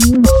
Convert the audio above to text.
Mm-hmm.